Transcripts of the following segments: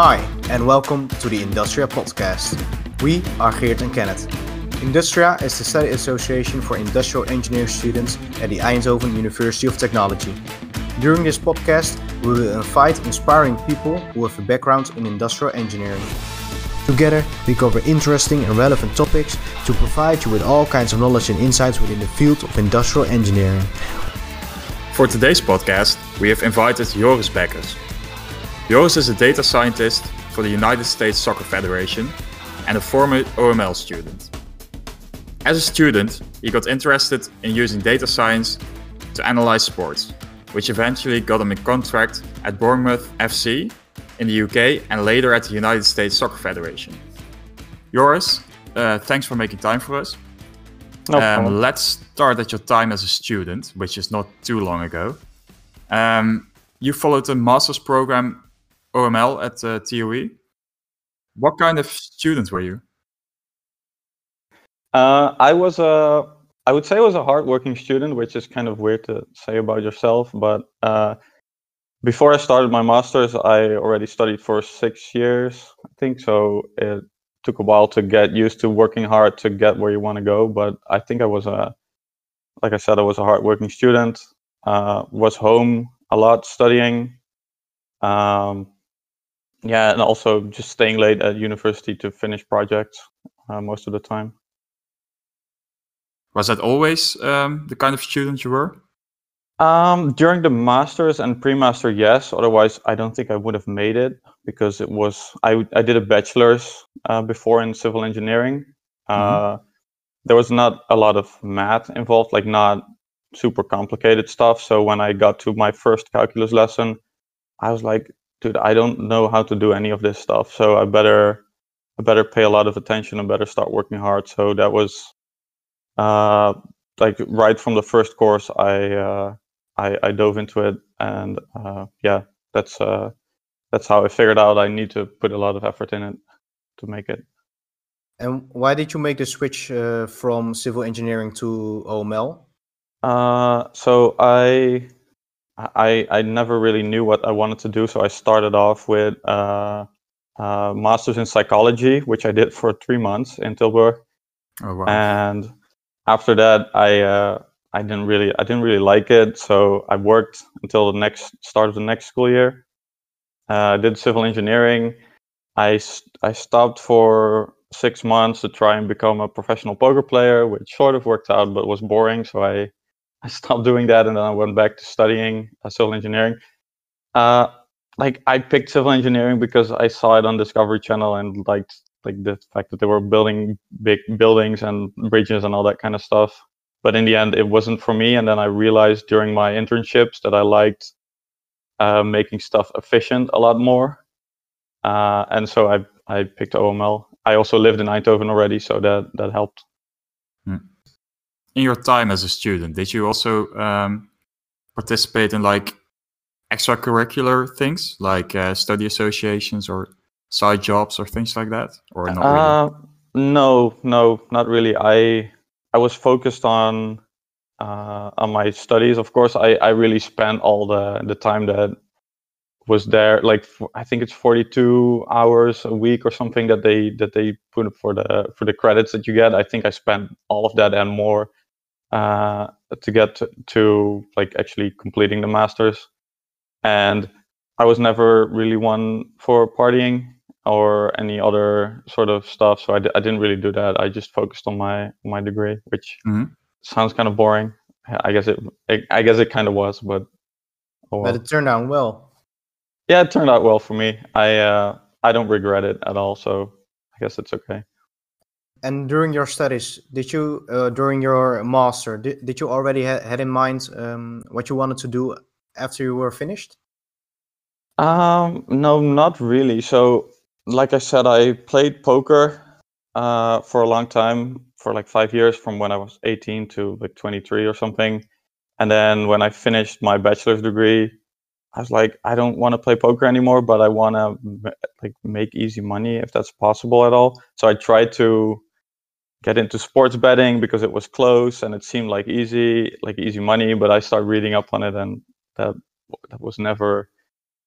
Hi, and welcome to the Industria podcast. We are Geert and Kenneth. Industria is the study association for industrial engineering students at the Eindhoven University of Technology. During this podcast, we will invite inspiring people who have a background in industrial engineering. Together, we cover interesting and relevant topics to provide you with all kinds of knowledge and insights within the field of industrial engineering. For today's podcast, we have invited Joris Bekkers. Joris is a data scientist for the United States Soccer Federation and a former OML student. As a student, he got interested in using data science to analyze sports, which eventually got him a contract at Bournemouth FC in the UK and later at the United States Soccer Federation. Joris, uh, thanks for making time for us. No um, let's start at your time as a student, which is not too long ago. Um, you followed a master's program OML at uh, TUE. What kind of student were you? Uh, I was a, I would say I was a hardworking student, which is kind of weird to say about yourself. But uh, before I started my master's, I already studied for six years, I think. So it took a while to get used to working hard to get where you want to go. But I think I was a, like I said, I was a hardworking student. Uh, was home a lot studying. Um, yeah, and also just staying late at university to finish projects uh, most of the time. Was that always um, the kind of student you were? Um, during the masters and pre-master, yes. Otherwise, I don't think I would have made it because it was I I did a bachelor's uh, before in civil engineering. Uh, mm-hmm. There was not a lot of math involved, like not super complicated stuff. So when I got to my first calculus lesson, I was like, dude, I don't know how to do any of this stuff. So I better I better pay a lot of attention and better start working hard. So that was uh, like right from the first course, I uh, I, I dove into it, and uh, yeah, that's uh, that's how I figured out I need to put a lot of effort in it to make it. And why did you make the switch uh, from civil engineering to OML? Uh, so I I I never really knew what I wanted to do, so I started off with uh, uh, masters in psychology, which I did for three months in Tilburg. Oh, wow. And after that, I uh, I didn't really I didn't really like it, so I worked until the next start of the next school year. Uh, I did civil engineering. I I stopped for six months to try and become a professional poker player, which sort of worked out, but was boring. So I I stopped doing that, and then I went back to studying uh, civil engineering. Uh, like I picked civil engineering because I saw it on Discovery Channel and liked like the fact that they were building big buildings and bridges and all that kind of stuff. But in the end, it wasn't for me. And then I realized during my internships that I liked uh, making stuff efficient a lot more. Uh, and so I I picked OML. I also lived in Eindhoven already, so that that helped. Hmm in your time as a student, did you also um, participate in like extracurricular things like uh, study associations or side jobs or things like that, or not uh, really? No, no, not really. I I was focused on uh, on my studies. Of course, I I really spent all the the time that was there. Like I think it's 42 hours a week or something that they that they put for the for the credits that you get. I think I spent all of that and more uh, to get to, to, like actually completing the masters. And I was never really one for partying or any other sort of stuff, so I d- I didn't really do that. I just focused on my my degree, which mm-hmm. sounds kind of boring. I guess it, it I guess it kind of was, but oh well. but it turned out well. Yeah, it turned out well for me. I uh, I don't regret it at all, so I guess it's okay. And during your studies, did you, uh, during your master, did, did you already ha- had in mind um, what you wanted to do after you were finished? Um, no, not really. So, like I said, I played poker uh, for a long time, for like five years, from when I was 18 to like 23 or something. And then when I finished my bachelor's degree, I was like, I don't want to play poker anymore, but I want to like make easy money if that's possible at all. So I tried to get into sports betting because it was close and it seemed like easy like easy money but i started reading up on it and that that was never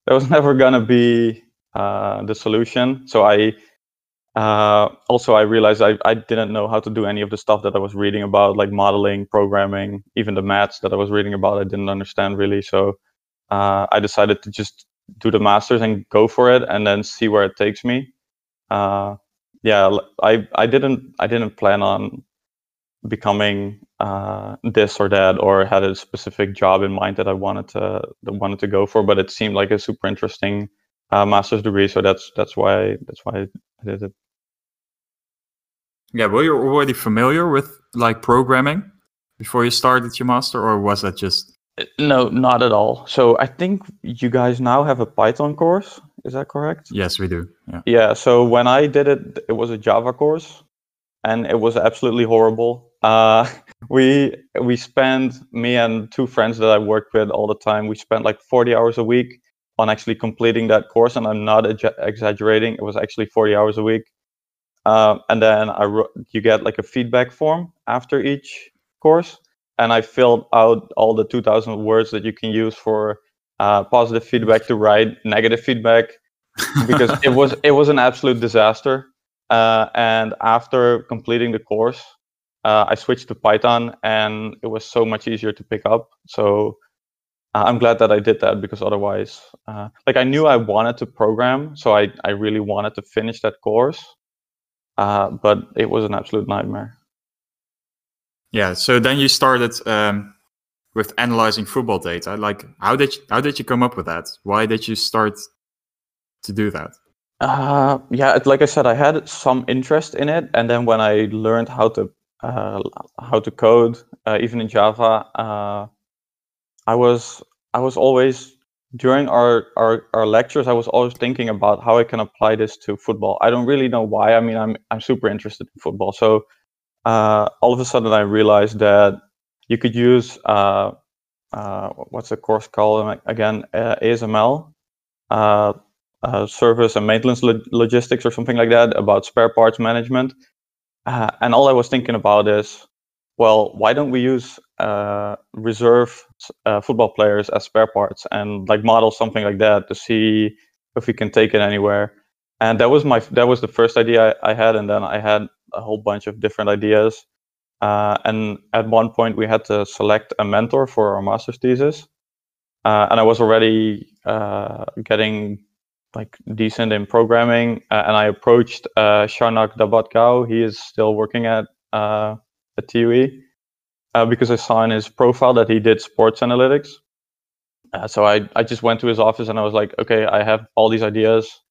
that was never gonna be uh, the solution. So I uh, also I realized I, I didn't know how to do any of the stuff that I was reading about, like modeling, programming, even the maths that I was reading about. I didn't understand really. So uh, I decided to just do the masters and go for it, and then see where it takes me. Uh, yeah, I I didn't I didn't plan on becoming uh, this or that or had a specific job in mind that I wanted to that wanted to go for, but it seemed like a super interesting uh, master's degree, so that's that's why that's why I did it. Yeah, were you already familiar with like programming before you started your master, or was that just? Uh, no, not at all. So I think you guys now have a Python course. Is that correct? Yes, we do. Yeah. Yeah. So when I did it, it was a Java course, and it was absolutely horrible. Uh, we we spent me and two friends that I worked with all the time. We spent like 40 hours a week on actually completing that course, and I'm not exaggerating. It was actually 40 hours a week. Um, and then I wrote, you get like a feedback form after each course, and I filled out all the 2,000 words that you can use for uh, positive feedback to write negative feedback because it was it was an absolute disaster. Uh, and after completing the course, uh, I switched to Python, and it was so much easier to pick up. So uh, I'm glad that I did that because otherwise, uh, like I knew I wanted to program, so I I really wanted to finish that course, uh, but it was an absolute nightmare. Yeah. So then you started um, with analyzing football data. Like, how did you, how did you come up with that? Why did you start to do that? Uh, yeah, like I said, I had some interest in it, and then when I learned how to uh, how to code, uh, even in Java, uh, I was I was always during our, our our lectures I was always thinking about how I can apply this to football. I don't really know why. I mean, I'm I'm super interested in football, so uh, all of a sudden I realized that you could use uh, uh, what's the course called again? ASML, service and maintenance logistics or something like that about spare parts management uh, and all I was thinking about is, well, why don't we use uh, reserve uh, football players as spare parts and like model something like that to see if we can take it anywhere? And that was my that was the first idea I, I had, and then I had a whole bunch of different ideas. Uh, and at one point, we had to select a mentor for our master's thesis, uh, and I was already uh, getting like decent in programming, uh, and I approached uh, Shaunak Dabadghao. He is still working at uh, at TUE because I saw in his profile that he did sports analytics. So I I just went to his office and I was like, okay, I have all these ideas.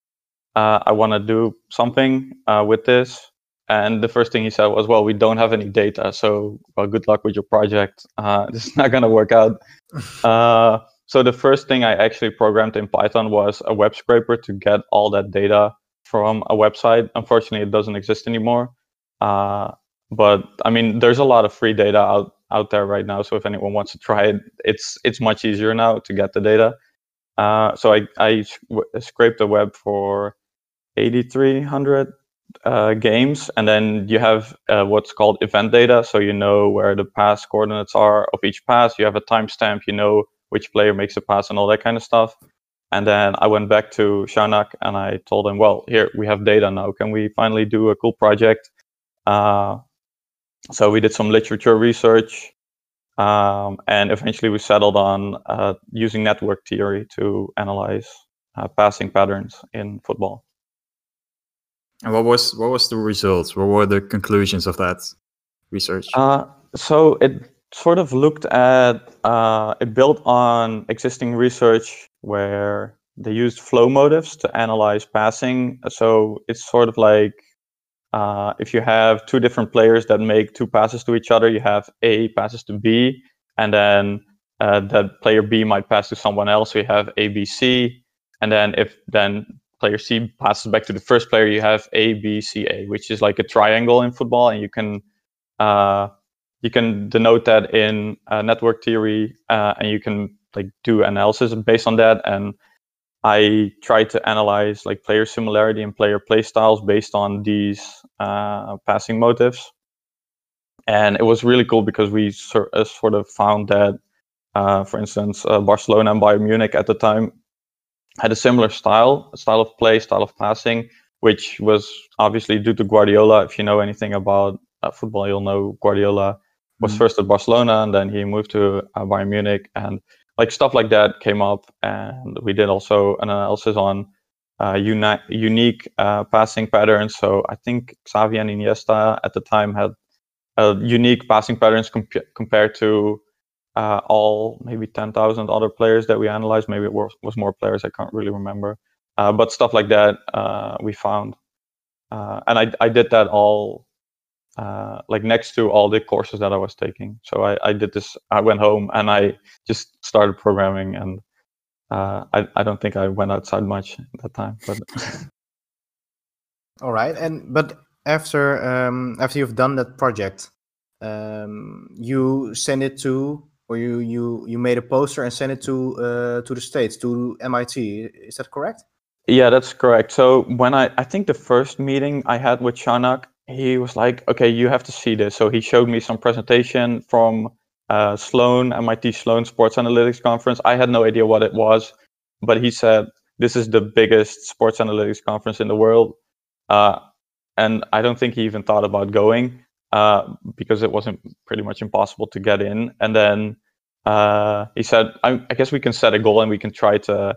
I want to do something with this. And the first thing he said was, "Well, we don't have any data, so well, good luck with your project. this is not going to work out." So the first thing I actually programmed in Python was a web scraper to get all that data from a website. Unfortunately, it doesn't exist anymore. Uh, but I mean, there's a lot of free data out out there right now. So if anyone wants to try it, it's it's much easier now to get the data. Uh, so I I scraped the web for 8,300 uh, games, and then you have uh, what's called event data. So you know where the pass coordinates are of each pass. You have a timestamp. You know which player makes a pass and all that kind of stuff. And then I went back to Shaunak and I told him, well, here we have data now. Can we finally do a cool project? Uh, so we did some literature research. Um, and eventually we settled on uh, using network theory to analyze uh, passing patterns in football. And what was what was the results? What were the conclusions of that research? Uh, so it sort of looked at uh, it built on existing research where they used flow motifs to analyze passing. So it's sort of like uh, if you have two different players that make two passes to each other, you have A passes to B, and then uh, that player B might pass to someone else. So you have A, B, C, and then if then player C passes back to the first player, you have A, B, C, A, which is like a triangle in football, and you can uh, you can denote that in uh, network theory uh, and you can like do analysis based on that and i try to analyze like player similarity and player play styles based on these uh, passing motifs. And it was really cool because we uh, sort of found that uh, for instance barcelona and bayern munich at the time had a similar style, style of play, style of passing, which was obviously due to Guardiola. If you know anything about uh, football, you'll know Guardiola was mm-hmm. first at Barcelona and then he moved to uh, Bayern Munich, and like stuff like that came up. And we did also an analysis on uh, uni- unique uh, passing patterns. So I think Xavi and Iniesta at the time had uh, unique passing patterns comp- compared to uh, all maybe 10,000 other players that we analyzed. Maybe it was, was more players, I can't really remember. Uh, but stuff like that uh, we found. Uh, and I, I did that all uh, like next to all the courses that I was taking. So I, I did this, I went home and I just started programming and I, I don't think I went outside much at that time. But all right. And, but after, um, after you've done that project, um, you send it to or you you you made a poster and sent it to uh, to the states to MIT. Is that correct? Yeah, that's correct. So when I I think the first meeting I had with Shaunak, he was like, "Okay, you have to see this." So he showed me some presentation from uh, Sloan, MIT Sloan Sports Analytics Conference. I had no idea what it was, but he said this is the biggest sports analytics conference in the world, uh, and I don't think he even thought about going uh, because it wasn't pretty much impossible to get in. And then uh, he said, I, I, guess we can set a goal and we can try to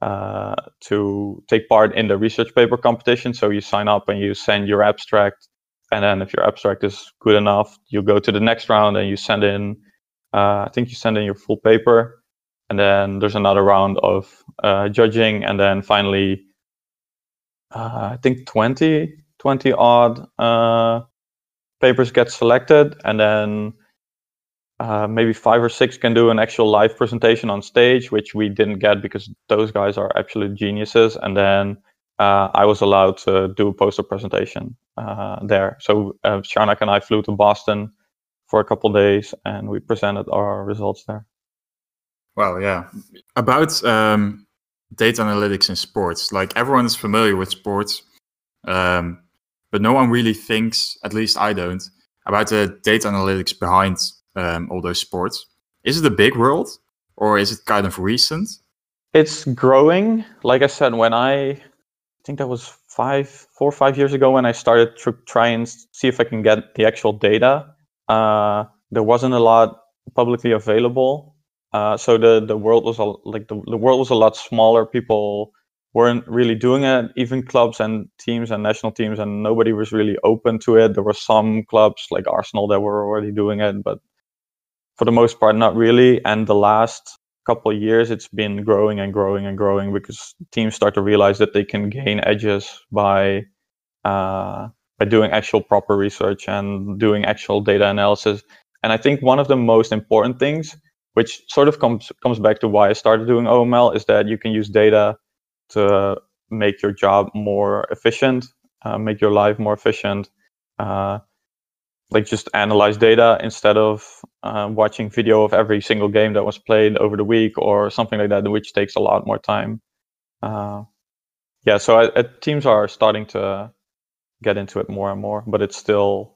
uh, to take part in the research paper competition. So you sign up and you send your abstract, and then if your abstract is good enough, you go to the next round and you send in. Uh, I think you send in your full paper, and then there's another round of uh, judging, and then finally, uh, I think 20, 20 odd papers get selected, and then uh, maybe five or six can do an actual live presentation on stage, which we didn't get because those guys are absolute geniuses. And then uh, I was allowed to do a poster presentation uh, there. So uh, Shaunak and I flew to Boston for a couple days, and we presented our results there. Well, yeah. About um, data analytics in sports, like everyone is familiar with sports. Um, but no one really thinks, at least I don't, about the data analytics behind um, all those sports. Is it a big world or is it kind of recent? It's growing. Like I said, when I, I think that was five, four or five years ago when I started to try and see if I can get the actual data, uh, there wasn't a lot publicly available. Uh, so the the world was a, like the, the world was a lot smaller. People weren't really doing it, even clubs and teams and national teams, and nobody was really open to it. There were some clubs like Arsenal that were already doing it, but for the most part, not really. And the last couple years, it's been growing and growing and growing because teams start to realize that they can gain edges by uh, by doing actual proper research and doing actual data analysis. And I think one of the most important things, which sort of comes comes back to why I started doing OML, is that you can use data to make your job more efficient, uh, make your life more efficient. Uh, like just analyze data instead of uh, watching video of every single game that was played over the week or something like that, which takes a lot more time. Uh, yeah, so I, I, teams are starting to get into it more and more, but it's still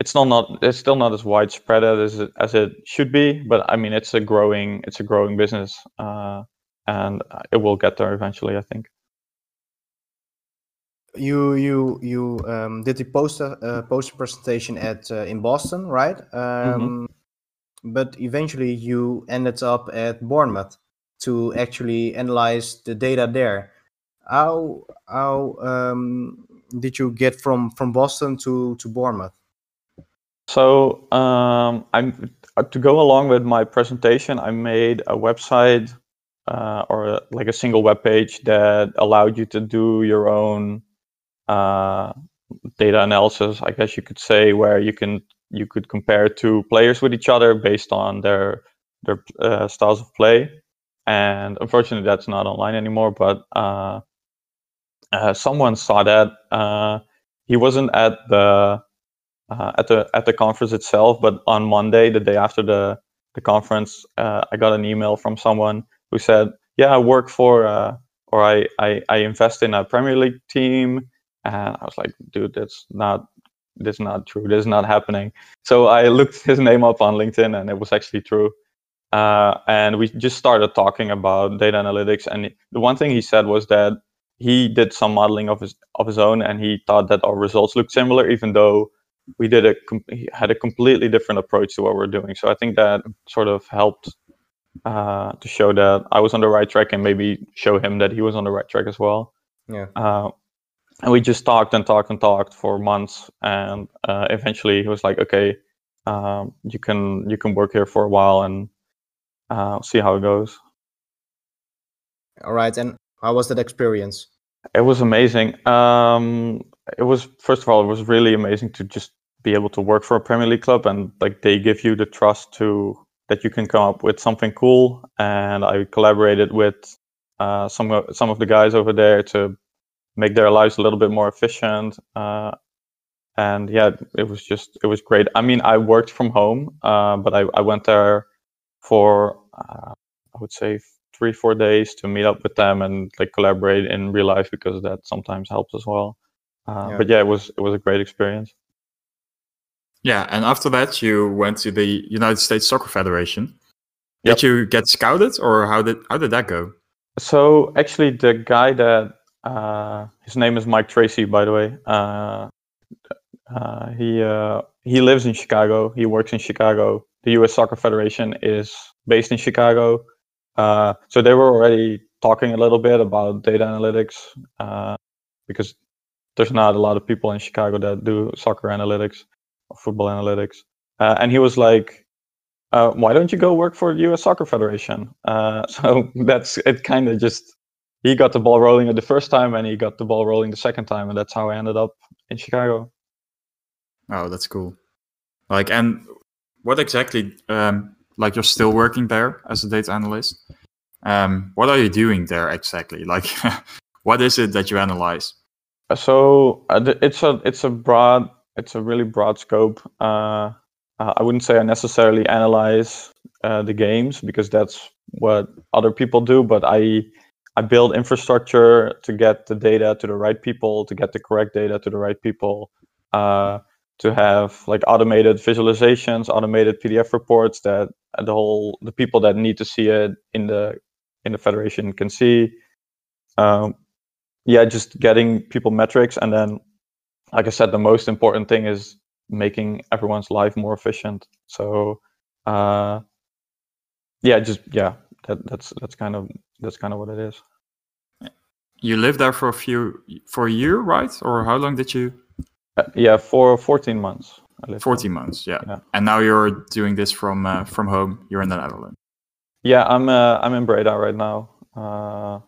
it's still not it's still not as widespread as it, as it should be. But I mean, it's a growing it's a growing business. And it will get there eventually, I think. You you you um, did the poster uh, poster presentation at uh, in Boston, right? Um, mm-hmm. But eventually, you ended up at Bournemouth to actually analyze the data there. How how um, did you get from from Boston to to Bournemouth? So um, I'm to go along with my presentation. I made a website uh, or like a single web page that allowed you to do your own uh, data analysis, I guess you could say, where you can you could compare two players with each other based on their their uh, styles of play. And unfortunately, that's not online anymore. But uh, uh, someone saw that. Uh, he wasn't at the at the at the conference itself, but on Monday, the day after the the conference, I got an email from someone who said, "Yeah, I work for uh, or I, I I invest in a Premier League team," and I was like, "Dude, that's not that's not true. This is not happening." So I looked his name up on LinkedIn, and it was actually true. uh, and we just started talking about data analytics. And the one thing he said was that he did some modeling of his of his own, and he thought that our results looked similar, even though we did a had a completely different approach to what we're doing. So I think that sort of helped uh, to show that I was on the right track, and maybe show him that he was on the right track as well. Yeah. Uh, and we just talked and talked and talked for months, and uh, eventually he was like, "Okay, um, you can you can work here for a while and uh, see how it goes." All right, and how was that experience? It was amazing. Um, it was first of all, it was really amazing to just be able to work for a Premier League club, and like they give you the trust to that you can come up with something cool. And I collaborated with uh, some of, some of the guys over there to make their lives a little bit more efficient. Uh, and yeah, it was just it was great. I mean, I worked from home, uh, but I, I went there for uh, I would say three four days to meet up with them and like collaborate in real life because that sometimes helps as well. Uh, yeah. But yeah, it was it was a great experience. Yeah, and after that, you went to the United States Soccer Federation. Yep. Did you get scouted, or how did how did that go? So actually, the guy that uh, his name is Mike Tracy, by the way. Uh, uh, he uh, he lives in Chicago. He works in Chicago. The U.S. Soccer Federation is based in Chicago. Uh, so they were already talking a little bit about data analytics uh, because there's not a lot of people in Chicago that do soccer analytics or football analytics. and he was like, uh, why don't you go work for the U.S. Soccer Federation? Uh, so that's it. Kind of just he got the ball rolling the first time, and he got the ball rolling the second time, and that's how I ended up in Chicago. Oh, that's cool. Like, and what exactly? Um, like, you're still working there as a data analyst. Um, what are you doing there exactly? Like, what is it that you analyze? So uh, it's a it's a broad it's a really broad scope. Uh, uh, I wouldn't say I necessarily analyze uh, the games because that's what other people do, but I I build infrastructure to get the data to the right people, to get the correct data to the right people, uh, to have like automated visualizations, automated PDF reports that the whole the people that need to see it in the in the federation can see. Um, yeah, just getting people metrics, and then, like I said, the most important thing is making everyone's life more efficient. So, uh, yeah, just yeah, that, that's that's kind of that's kind of what it is. You lived there for a few for a year, right? Or how long did you? Uh, yeah, for 14 months. 14 there. months, yeah. yeah. And now you're doing this from uh, from home. You're in the Netherlands. Yeah, I'm uh, I'm in Breda right now, uh,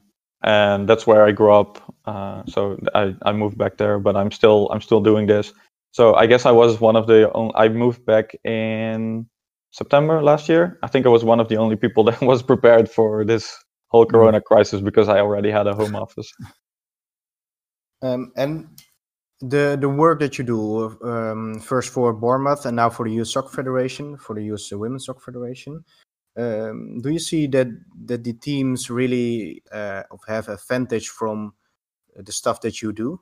and that's where I grew up. Uh, so I, I moved back there, but I'm still I'm still doing this. So I guess I was one of the I moved back in September last year. I think I was one of the only people that was prepared for this whole mm-hmm. Corona crisis because I already had a home office. Um, and the the work that you do um, first for Bournemouth and now for the US Soccer Federation for the US Women's Soccer Federation. Um, do you see that that the teams really uh, have advantage from the stuff that you do?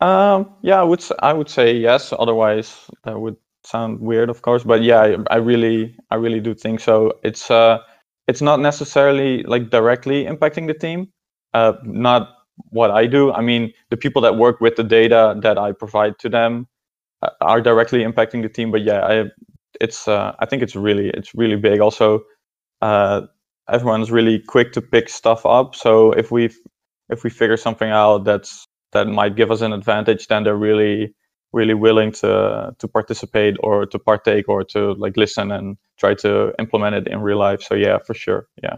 Um, yeah, I would I would say yes. Otherwise, that would sound weird, of course. But yeah, I, I really I really do think so. It's uh, it's not necessarily like directly impacting the team. Uh, not what I do. I mean, the people that work with the data that I provide to them uh, are directly impacting the team. But yeah, I it's uh, I think it's really it's really big. Also, uh, everyone's really quick to pick stuff up. So if we if we figure something out that's that might give us an advantage, then they're really really willing to to participate or to partake or to like listen and try to implement it in real life. So yeah, for sure, yeah.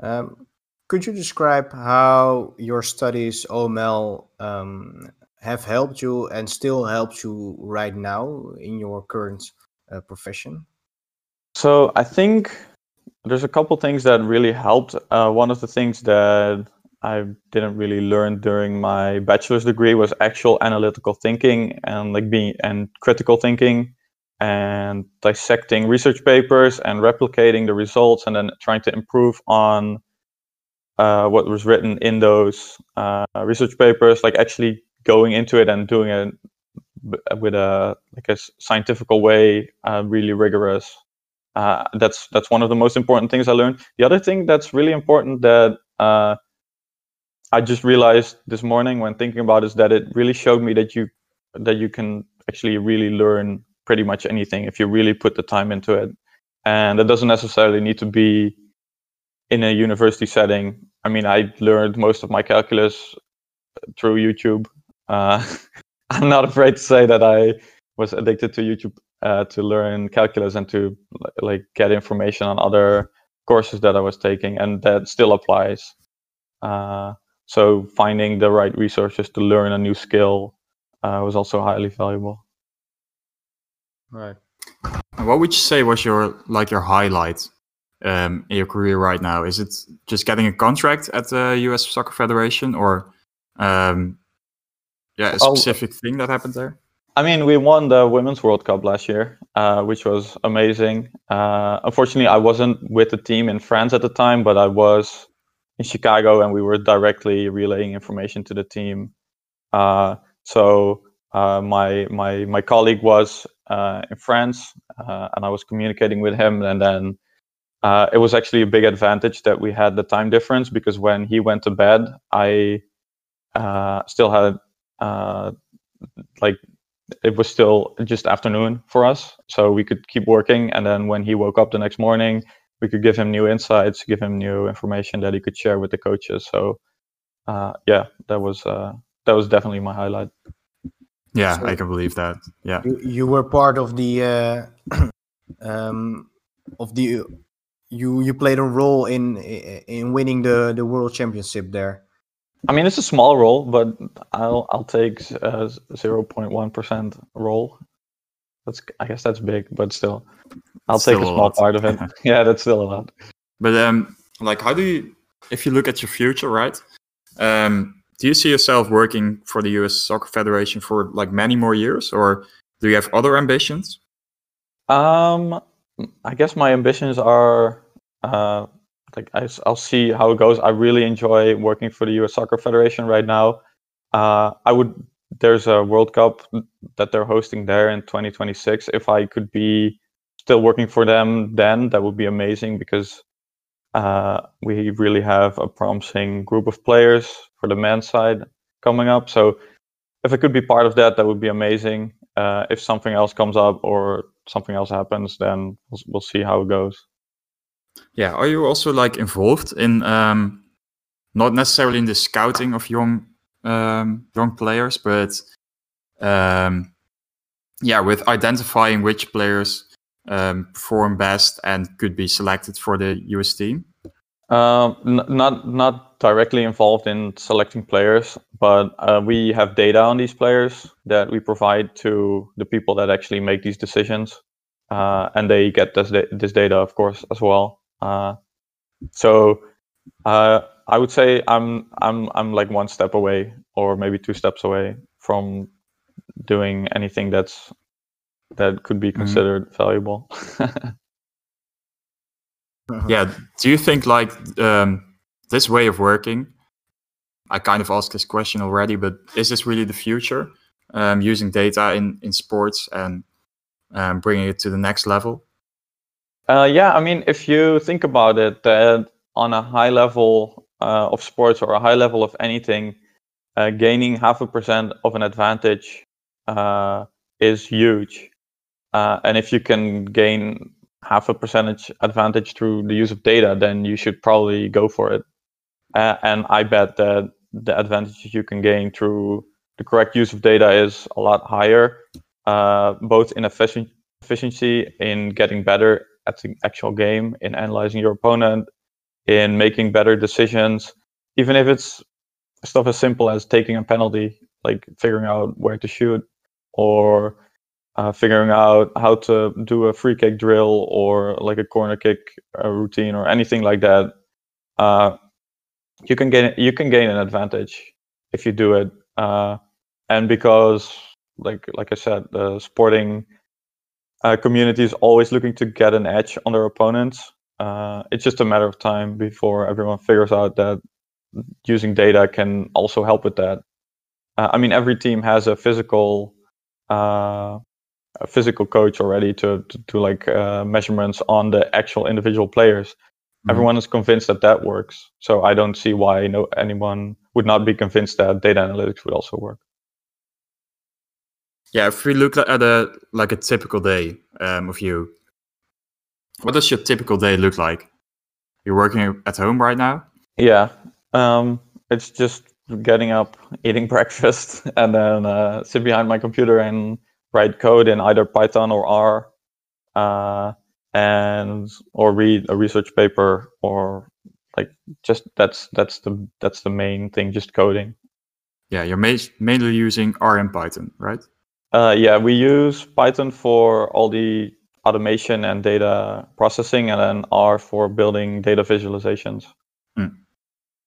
Um, could you describe how your studies OML um, have helped you and still helps you right now in your current uh, profession? So I think there's a couple things that really helped. Uh, one of the things that I didn't really learn during my bachelor's degree was actual analytical thinking and like being and critical thinking and dissecting research papers and replicating the results and then trying to improve on uh, what was written in those uh, research papers like actually going into it and doing it with a like a scientific way uh, really rigorous uh, that's that's one of the most important things I learned. The other thing that's really important that uh, I just realized this morning when thinking about is that it really showed me that you that you can actually really learn pretty much anything if you really put the time into it, and it doesn't necessarily need to be in a university setting. I mean, I learned most of my calculus through YouTube. Uh, I'm not afraid to say that I was addicted to YouTube uh, to learn calculus and to like get information on other courses that I was taking, and that still applies. Uh, so finding the right resources to learn a new skill uh, was also highly valuable. Right. What would you say was your like your highlight um, in your career right now? Is it just getting a contract at the U.S. Soccer Federation, or um, yeah, a Oh. specific thing that happened there? I mean, we won the Women's World Cup last year, uh, which was amazing. Uh, unfortunately, I wasn't with the team in France at the time, but I was in Chicago, and we were directly relaying information to the team. Uh, so uh, my my my colleague was uh, in France, uh, and I was communicating with him, and then it was actually a big advantage that we had the time difference because when he went to bed, I still had like it was still just afternoon for us, so we could keep working. And then when he woke up the next morning, we could give him new insights, give him new information that he could share with the coaches. So uh, yeah, that was uh, that was definitely my highlight. Yeah, So- I can believe that. Yeah, You, you were part of the uh, um, of the you you played a role in in winning the the world championship there. I mean, it's a small role, but I'll I'll take uh, zero point one percent role. That's I guess that's big, but still, I'll take Still a a small part of it. yeah, that's still a lot. but um, like, how do you, if you look at your future, right? Um, do you see yourself working for the U.S. Soccer Federation for like many more years, or do you have other ambitions? Um, I guess my ambitions are uh, like I, will see how it goes. I really enjoy working for the U.S. Soccer Federation right now. Uh, I would. There's a World Cup that they're hosting there in 2026. If I could be still working for them, then that would be amazing because uh, we really have a promising group of players for the men's side coming up. So if I could be part of that, that would be amazing. Uh, if something else comes up or something else happens, then we'll, we'll see how it goes. Yeah, are you also like involved in um, not necessarily in the scouting of young um, young players, but um, yeah, with identifying which players um, perform best and could be selected for the US team? Um, n- not not directly involved in selecting players, but uh, we have data on these players that we provide to the people that actually make these decisions, uh, and they get this da- this data, of course, as well. Uh, so uh, I would say I'm I'm I'm like one step away, or maybe two steps away from doing anything that's that could be considered valuable. Yeah, do you think like um, this way of working? I kind of asked this question already, but is this really the future? Um, using data in in sports and um, bringing it to the next level? Uh, yeah, I mean, if you think about it, on a high level uh, of sports or a high level of anything, uh, gaining half a percent of an advantage uh, is huge. Uh, and if you can gain half a percentage advantage through the use of data, then you should probably go for it. And I bet that the advantages you can gain through the correct use of data is a lot higher, both in efficiency, in getting better at the actual game, in analyzing your opponent, in making better decisions, even if it's stuff as simple as taking a penalty, like figuring out where to shoot, or uh, figuring out how to do a free kick drill or like a corner kick uh, routine or anything like that. Uh, you can gain you can gain an advantage if you do it, uh, and because like like I said, the sporting uh, community is always looking to get an edge on their opponents. Uh, it's just a matter of time before everyone figures out that using data can also help with that. Uh, I mean, every team has a physical uh, a physical coach already to to do like uh, measurements on the actual individual players. Mm-hmm. Everyone is convinced that that works. So I don't see why no anyone would not be convinced that data analytics would also work. Yeah, if we look at a like a typical day um, of you, what does your typical day look like? You're working at home right now. Yeah, um, it's just getting up, eating breakfast, and then uh, sit behind my computer and write code in either Python or R, uh, and or read a research paper or like just that's that's the that's the main thing, just coding. Yeah, you're ma- mainly using R and Python, right? Uh, yeah, we use Python for all the automation and data processing, and then R for building data visualizations. Mm.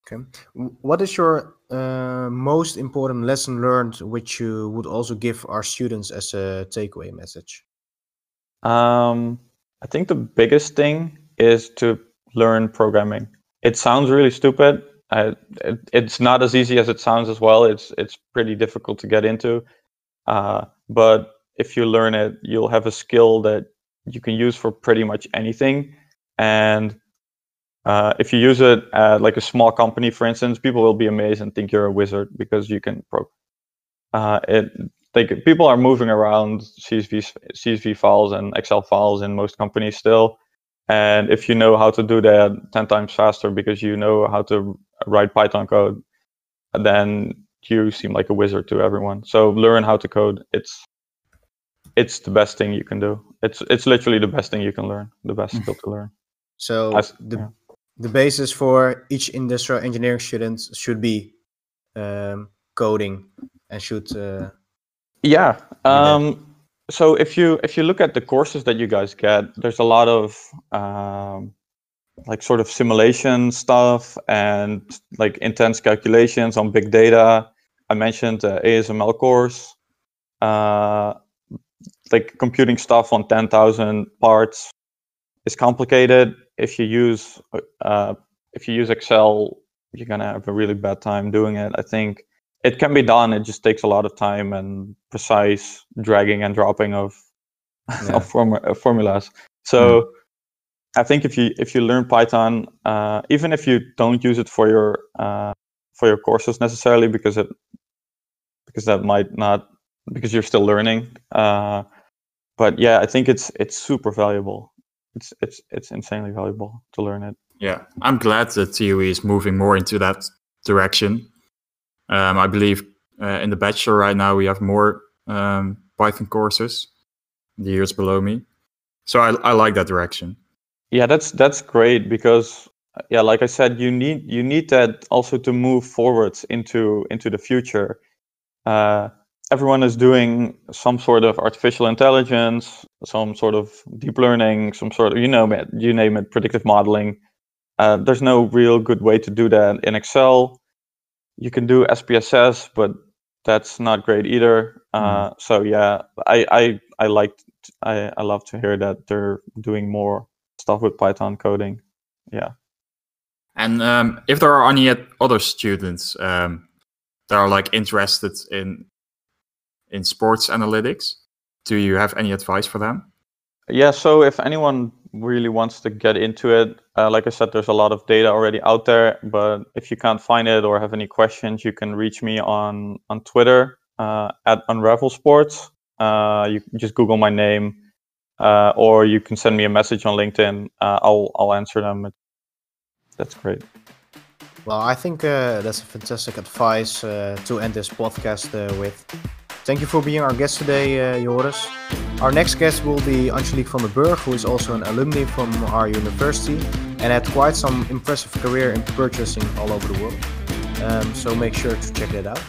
Okay. What is your uh, most important lesson learned, which you would also give our students as a takeaway message? Um, I think the biggest thing is to learn programming. It sounds really stupid. it, it's not as easy as it sounds as well. It's it's pretty difficult to get into. Uh, but if you learn it, you'll have a skill that you can use for pretty much anything. And uh, if you use it at like a small company, for instance, people will be amazed and think you're a wizard because you can pro. Uh, it like people are moving around CSV CSV files and Excel files in most companies still, and if you know how to do that ten times faster because you know how to write Python code, then you seem like a wizard to everyone. So learn how to code. It's it's the best thing you can do. It's it's literally the best thing you can learn. The best skill to learn. So As, the yeah the basis for each industrial engineering student should be um, coding and should uh, yeah um, so if you if you look at the courses that you guys get there's a lot of um, like sort of simulation stuff and like intense calculations on big data i mentioned the asml course uh, like computing stuff on 10000 parts is complicated if you use uh, if you use Excel, you're gonna have a really bad time doing it. I think it can be done. It just takes a lot of time and precise dragging and dropping of yeah. of form- uh, formulas. So. Mm. I think if you if you learn Python, uh, even if you don't use it for your uh, for your courses necessarily, because it because that might not because you're still learning. Uh, but yeah, I think it's it's super valuable it's it's it's insanely valuable to learn it. Yeah, I'm glad that TUE is moving more into that direction. Um, I believe uh, in the bachelor right now we have more um, Python courses. The years below me, so I I like that direction. Yeah, that's that's great because yeah, like I said, you need you need that also to move forwards into into the future. Uh, everyone is doing some sort of artificial intelligence, some sort of deep learning, some sort of you know you name it, predictive modeling. Uh, there's no real good way to do that in Excel. You can do SPSS, but that's not great either. Uh, mm. So yeah, I I I liked I I love to hear that they're doing more stuff with Python coding. Yeah. And um, if there are any other students um, that are like interested in in sports analytics. Do you have any advice for them? Yeah, so if anyone really wants to get into it, uh, like I said, there's a lot of data already out there. But if you can't find it or have any questions, you can reach me on on Twitter uh, at Unravel Sports. Uh, you just Google my name, uh, or you can send me a message on LinkedIn. Uh, I'll I'll answer them. That's great. Well, I think uh, that's a fantastic advice to end this podcast with. Thank you for being our guest today, uh, Joris. Our next guest will be Angelique van der Burg, who is also an alumni from our university and had quite some impressive career in purchasing all over the world. Um, so make sure to check that out.